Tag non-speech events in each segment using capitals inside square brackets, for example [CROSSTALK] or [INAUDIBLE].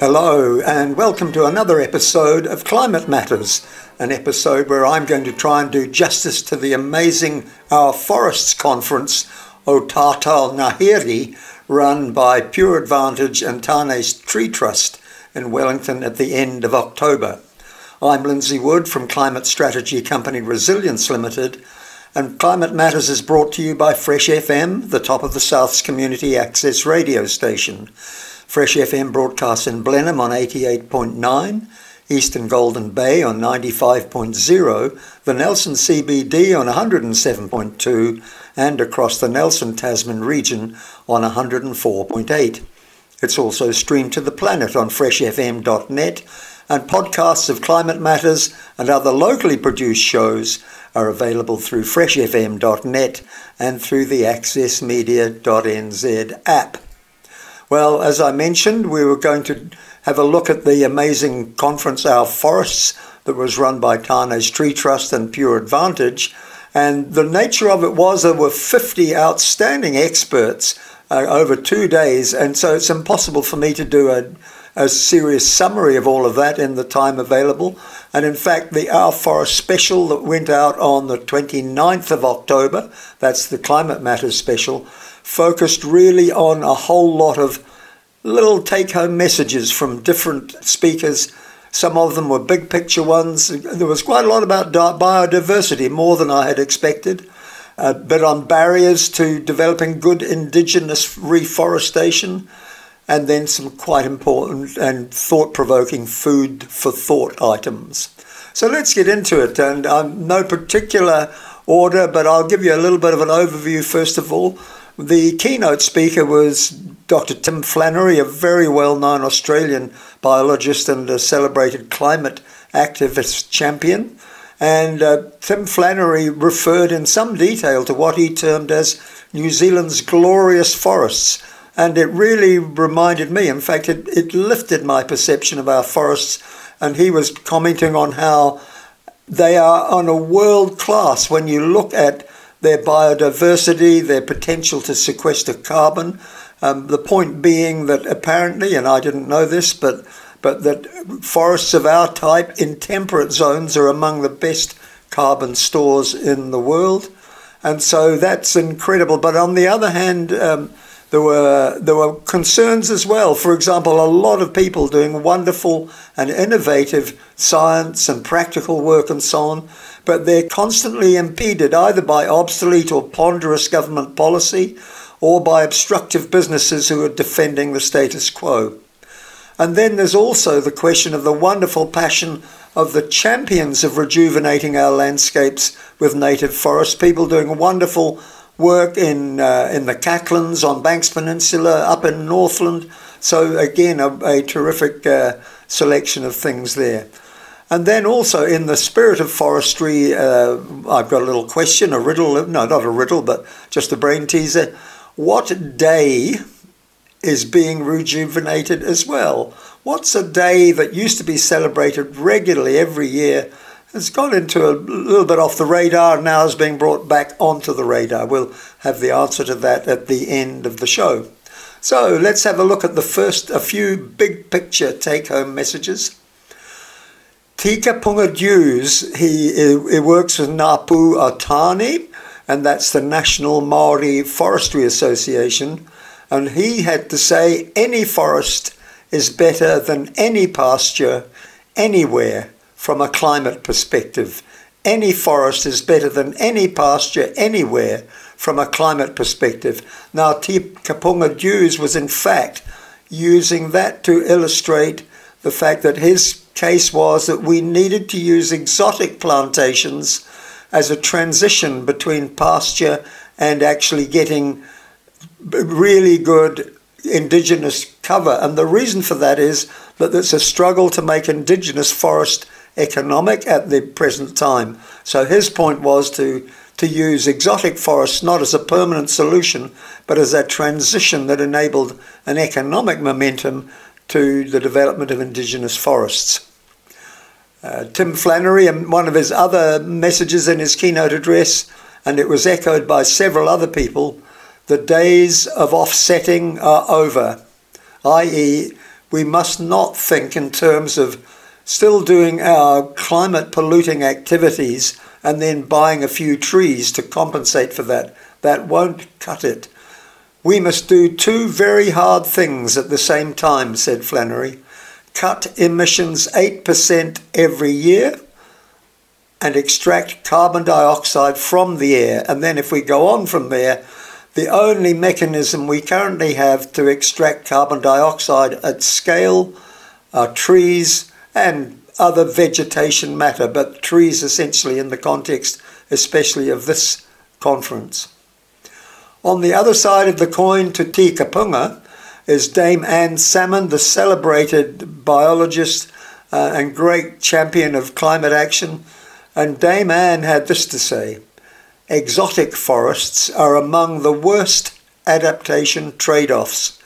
Hello, and welcome to another episode of Climate Matters, an episode where I'm going to try and do justice to the amazing Our Forests Conference, O Tātou Ngāhere, run by Pure Advantage and Tane's Tree Trust in Wellington at the end of October. I'm Lindsay Wood from climate strategy company Resilience Limited, and Climate Matters is brought to you by Fresh FM, the top of the South's community access radio station. Fresh FM broadcasts in Blenheim on 88.9, Eastern Golden Bay on 95.0, the Nelson CBD on 107.2, and across the Nelson Tasman region on 104.8. It's also streamed to the planet on freshfm.net, and podcasts of Climate Matters and other locally produced shows are available through freshfm.net and through the accessmedia.nz app. Well, as I mentioned, we were going to have a look at the amazing conference, Our Forests, that was run by Tane's Tree Trust and Pure Advantage. And the nature of it was there were 50 outstanding experts uh, over two days. And so it's impossible for me to do a, a serious summary of all of that in the time available. And in fact, the Our Forest special that went out on the 29th of October, that's the Climate Matters special, focused really on a whole lot of little take home messages from different speakers. Some of them were big picture ones. There was quite a lot about biodiversity, more than I had expected. A bit on barriers to developing good indigenous reforestation, and then some quite important and thought provoking food for thought items. So let's get into it. And um, no particular order, but I'll give you a little bit of an overview first of all. The keynote speaker was Dr. Tim Flannery, a very well known Australian biologist and a celebrated climate activist champion. And uh, Tim Flannery referred in some detail to what he termed as New Zealand's glorious forests. And it really reminded me, in fact, it, it lifted my perception of our forests. And he was commenting on how they are on a world class when you look at their biodiversity, their potential to sequester carbon. Um, the point being that apparently, and I didn't know this, but but that forests of our type in temperate zones are among the best carbon stores in the world, and so that's incredible. But on the other hand, um, there were there were concerns as well. For example, a lot of people doing wonderful and innovative science and practical work and so on, but they're constantly impeded either by obsolete or ponderous government policy or by obstructive businesses who are defending the status quo. And then there's also the question of the wonderful passion of the champions of rejuvenating our landscapes with native forest, people doing wonderful work in uh, in the Catlins on Banks Peninsula, up in Northland. So again, a, a terrific uh, selection of things there. And then also in the spirit of forestry, uh, I've got a little question, a riddle. No, not a riddle, but just a brain teaser. What day is being rejuvenated as well? What's a day that used to be celebrated regularly every year? It's gone into a little bit off the radar and now is being brought back onto the radar. We'll have the answer to that at the end of the show. So let's have a look at the first, a few big picture take home messages. Te Kapunga Dewes, he, he works with Napu Atani, and that's the National Maori Forestry Association. And he had to say any forest is better than any pasture anywhere from a climate perspective. Any forest is better than any pasture anywhere from a climate perspective. Now, Te Kapunga Dewes was in fact using that to illustrate the fact that his case was that we needed to use exotic plantations as a transition between pasture and actually getting really good indigenous cover. And the reason for that is that there's a struggle to make indigenous forest economic at the present time. So his point was to to use exotic forests not as a permanent solution, but as a transition that enabled an economic momentum to the development of indigenous forests. Uh, Tim Flannery, and one of his other messages in his keynote address, and it was echoed by several other people, the days of offsetting are over, i.e., we must not think in terms of still doing our climate polluting activities and then buying a few trees to compensate for that. That won't cut it. We must do two very hard things at the same time, said Flannery cut emissions 8% every year and extract carbon dioxide from the air. And then, if we go on from there, the only mechanism we currently have to extract carbon dioxide at scale are trees and other vegetation matter, but trees essentially in the context, especially of this conference. On the other side of the coin to Te Kapunga is Dame Anne Salmond, the celebrated biologist uh, and great champion of climate action. And Dame Anne had this to say Exotic forests are among the worst adaptation trade offs.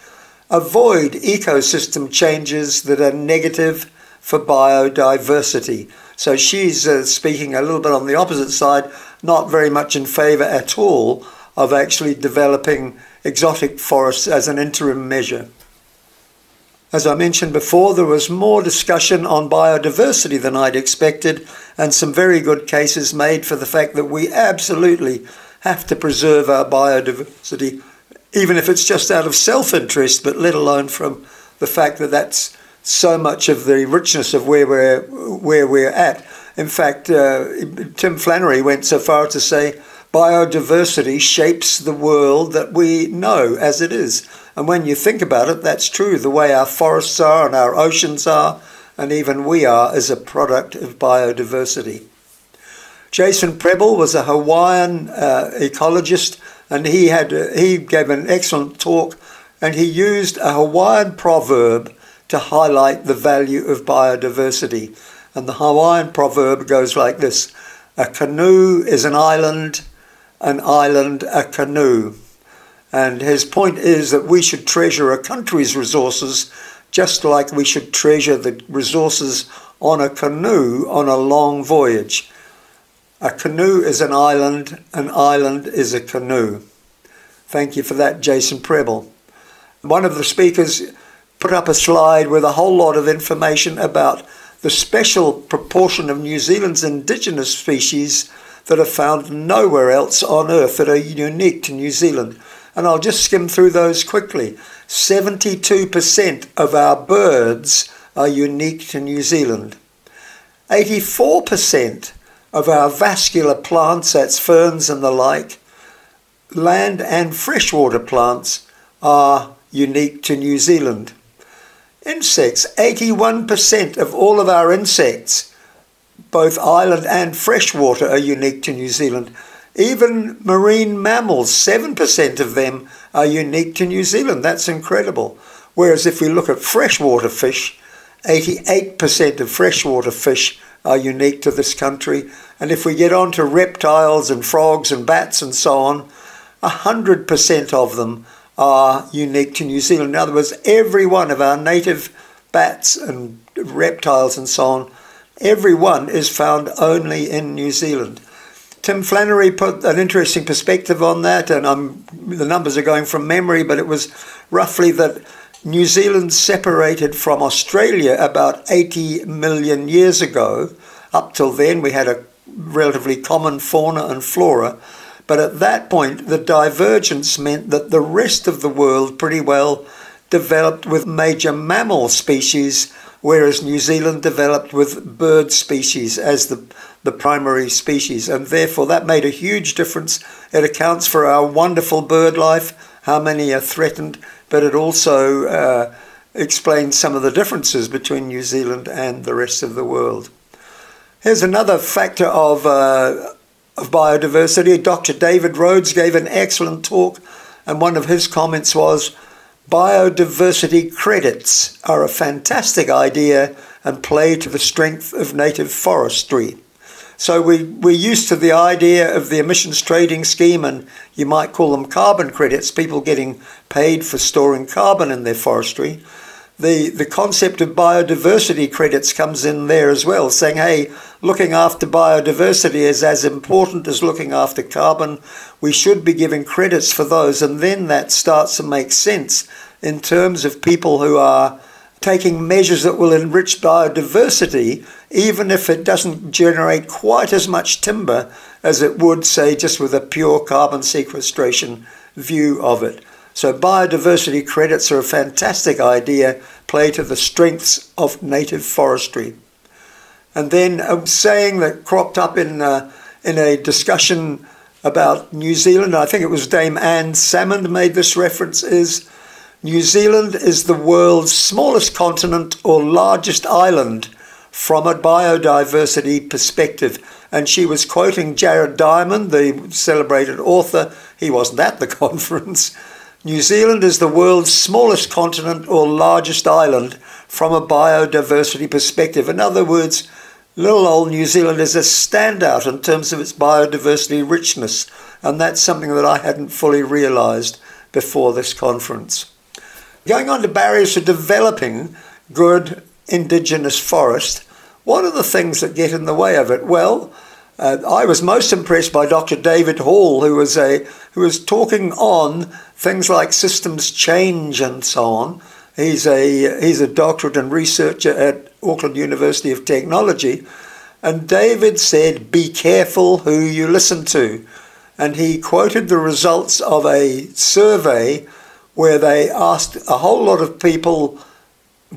Avoid ecosystem changes that are negative for biodiversity. So she's uh, speaking a little bit on the opposite side, not very much in favour at all of actually developing exotic forests as an interim measure. As I mentioned before, there was more discussion on biodiversity than I'd expected, and some very good cases made for the fact that we absolutely have to preserve our biodiversity, even if it's just out of self interest, but let alone from the fact that that's so much of the richness of where we're where we're at. In fact, uh, Tim Flannery went so far as to say biodiversity shapes the world that we know as it is. And when you think about it, that's true. The way our forests are and our oceans are, and even we are, is a product of biodiversity. Jason Prebble was a Hawaiian uh, ecologist, and he had uh, he gave an excellent talk, and he used a Hawaiian proverb to highlight the value of biodiversity. And the Hawaiian proverb goes like this A canoe is an island, an island, a canoe. And his point is that we should treasure a country's resources just like we should treasure the resources on a canoe on a long voyage. A canoe is an island, an island is a canoe. Thank you for that, Jason Prebble. One of the speakers put up a slide with a whole lot of information about the special proportion of New Zealand's indigenous species that are found nowhere else on earth that are unique to New Zealand. And I'll just skim through those quickly. 72% of our birds are unique to New Zealand. 84% of our vascular plants, that's ferns and the like, land and freshwater plants, are unique to New Zealand. Insects, 81% of all of our insects, both island and freshwater, are unique to New Zealand. Even marine mammals, 7% of them are unique to New Zealand. That's incredible. Whereas if we look at freshwater fish, 88% of freshwater fish are unique to this country. And if we get on to reptiles and frogs and bats and so on, 100% of them are unique to New Zealand. In other words, every one of our native bats and reptiles and so on, every one is found only in New Zealand. Tim Flannery put an interesting perspective on that, and I'm, the numbers are going from memory, but it was roughly that New Zealand separated from Australia about 80 million years ago. Up till then, we had a relatively common fauna and flora. But at that point, the divergence meant that the rest of the world pretty well developed with major mammal species, whereas New Zealand developed with bird species as the, the primary species. And therefore, that made a huge difference. It accounts for our wonderful bird life, how many are threatened, but it also uh, explains some of the differences between New Zealand and the rest of the world. Here's another factor of uh, of biodiversity. Dr. David Rhodes gave an excellent talk, and one of his comments was biodiversity credits are a fantastic idea and play to the strength of native forestry. So we, we're used to the idea of the emissions trading scheme, and you might call them carbon credits, people getting paid for storing carbon in their forestry. The, the concept of biodiversity credits comes in there as well, saying, hey, looking after biodiversity is as important as looking after carbon. We should be giving credits for those. And then that starts to make sense in terms of people who are taking measures that will enrich biodiversity, even if it doesn't generate quite as much timber as it would, say, just with a pure carbon sequestration view of it. So, biodiversity credits are a fantastic idea, play to the strengths of native forestry. And then a saying that cropped up in, uh, in a discussion about New Zealand, I think it was Dame Anne Salmond made this reference, is New Zealand is the world's smallest continent or largest island from a biodiversity perspective. And she was quoting Jared Diamond, the celebrated author. He wasn't at the [LAUGHS] conference. New Zealand is the world's smallest continent or largest island from a biodiversity perspective. In other words, little old New Zealand is a standout in terms of its biodiversity richness, and that's something that I hadn't fully realised before this conference. Going on to barriers to developing good indigenous forest, what are the things that get in the way of it? Well, uh, I was most impressed by Dr. David Hall, who was a who was talking on things like systems change and so on. He's a he's a doctorate and researcher at Auckland University of Technology, and David said, "Be careful who you listen to," and he quoted the results of a survey where they asked a whole lot of people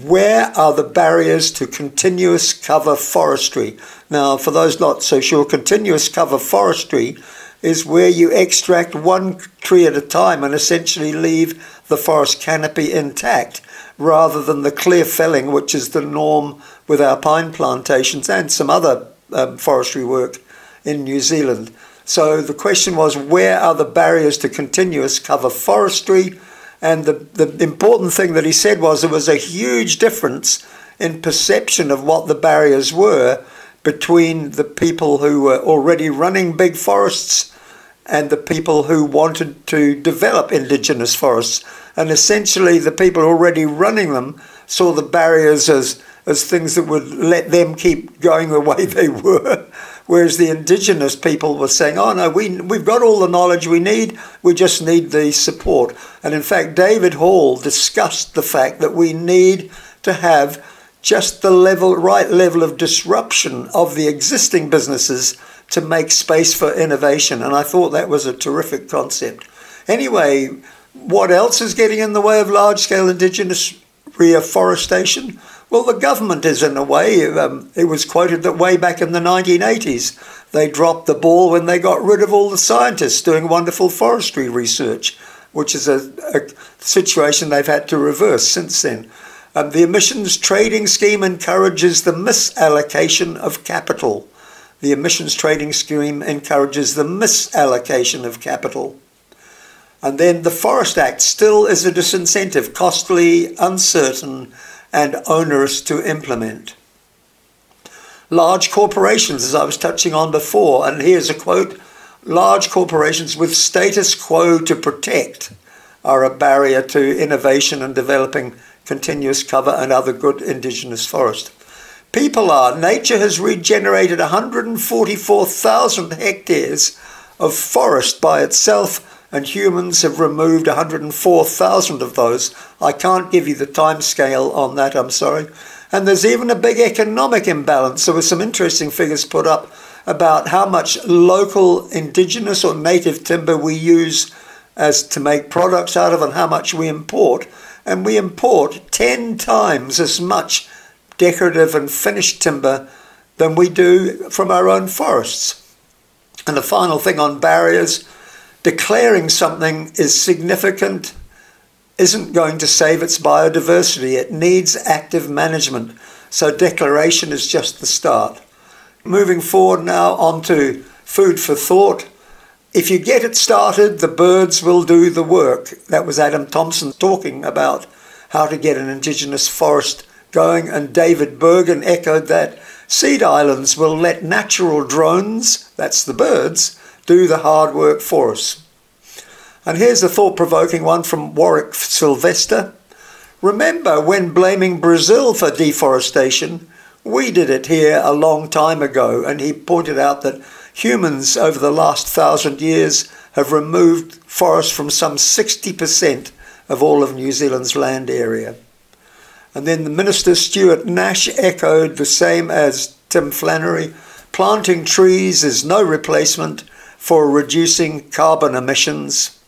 where are the barriers to continuous cover forestry? Now, for those not so sure, continuous cover forestry is where you extract one tree at a time and essentially leave the forest canopy intact rather than the clear felling, which is the norm with our pine plantations and some other um, forestry work in New Zealand. So the question was where are the barriers to continuous cover forestry? And the, the important thing that he said was there was a huge difference in perception of what the barriers were between the people who were already running big forests and the people who wanted to develop indigenous forests. And essentially, the people already running them saw the barriers as, as things that would let them keep going the [LAUGHS] way they were. Whereas the indigenous people were saying, oh no, we, we've got all the knowledge we need, we just need the support. And in fact, David Hall discussed the fact that we need to have just the level, right level of disruption of the existing businesses to make space for innovation. And I thought that was a terrific concept. Anyway, what else is getting in the way of large scale indigenous reforestation? Well, the government is in a way. Um, it was quoted that way back in the 1980s, they dropped the ball when they got rid of all the scientists doing wonderful forestry research, which is a, a situation they've had to reverse since then. Um, the emissions trading scheme encourages the misallocation of capital. The emissions trading scheme encourages the misallocation of capital. And then the Forest Act still is a disincentive, costly, uncertain, and onerous to implement. Large corporations, as I was touching on before, and here's a quote large corporations with status quo to protect are a barrier to innovation and developing continuous cover and other good indigenous forest. People are. Nature has regenerated 144,000 hectares of forest by itself and humans have removed 104,000 of those. I can't give you the time scale on that, I'm sorry. And there's even a big economic imbalance. There were some interesting figures put up about how much local indigenous or native timber we use as to make products out of and how much we import. And we import 10 times as much decorative and finished timber than we do from our own forests. And the final thing on barriers declaring something is significant isn't going to save its biodiversity. It needs active management. So, declaration is just the start. Moving forward now onto food for thought. If you get it started, the birds will do the work. That was Adam Thompson talking about how to get an indigenous forest going, and David Bergin echoed that. Seed islands will let natural drones, that's the birds, do the hard work for us. And here's a thought provoking one from Warwick Silvester. Remember when blaming Brazil for deforestation, we did it here a long time ago, and he pointed out that humans over the last thousand years have removed forests from some 60% of all of New Zealand's land area. And then the Minister Stuart Nash echoed the same as Tim Flannery planting trees is no replacement for reducing carbon emissions.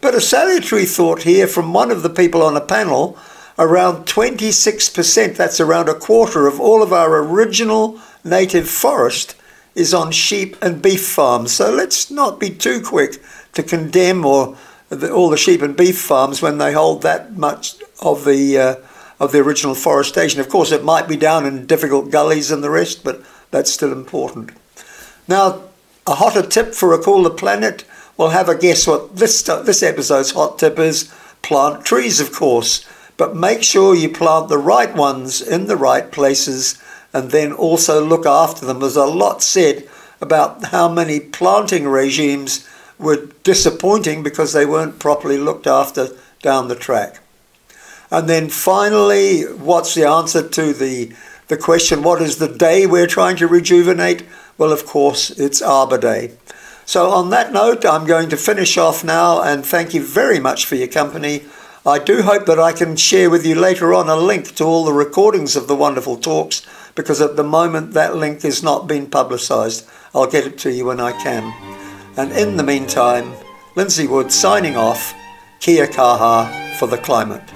But a salutary thought here from one of the people on a panel around 26%, that's around a quarter of all of our original native forest, is on sheep and beef farms. So let's not be too quick to condemn or the, all the sheep and beef farms when they hold that much of the uh, of the original forestation. Of course, it might be down in difficult gullies and the rest, but that's still important. Now, a hotter tip for a cooler planet. We'll have a guess what this this episode's hot tip is. Plant trees, of course, but make sure you plant the right ones in the right places, and then also look after them. There's a lot said about how many planting regimes were disappointing because they weren't properly looked after down the track. And then finally, what's the answer to the, the question, what is the day we're trying to rejuvenate? Well, of course, it's Arbor Day. So, on that note, I'm going to finish off now and thank you very much for your company. I do hope that I can share with you later on a link to all the recordings of the wonderful talks because at the moment that link is not being publicised. I'll get it to you when I can. And in the meantime, Lindsay Wood signing off. Kia kaha for the climate.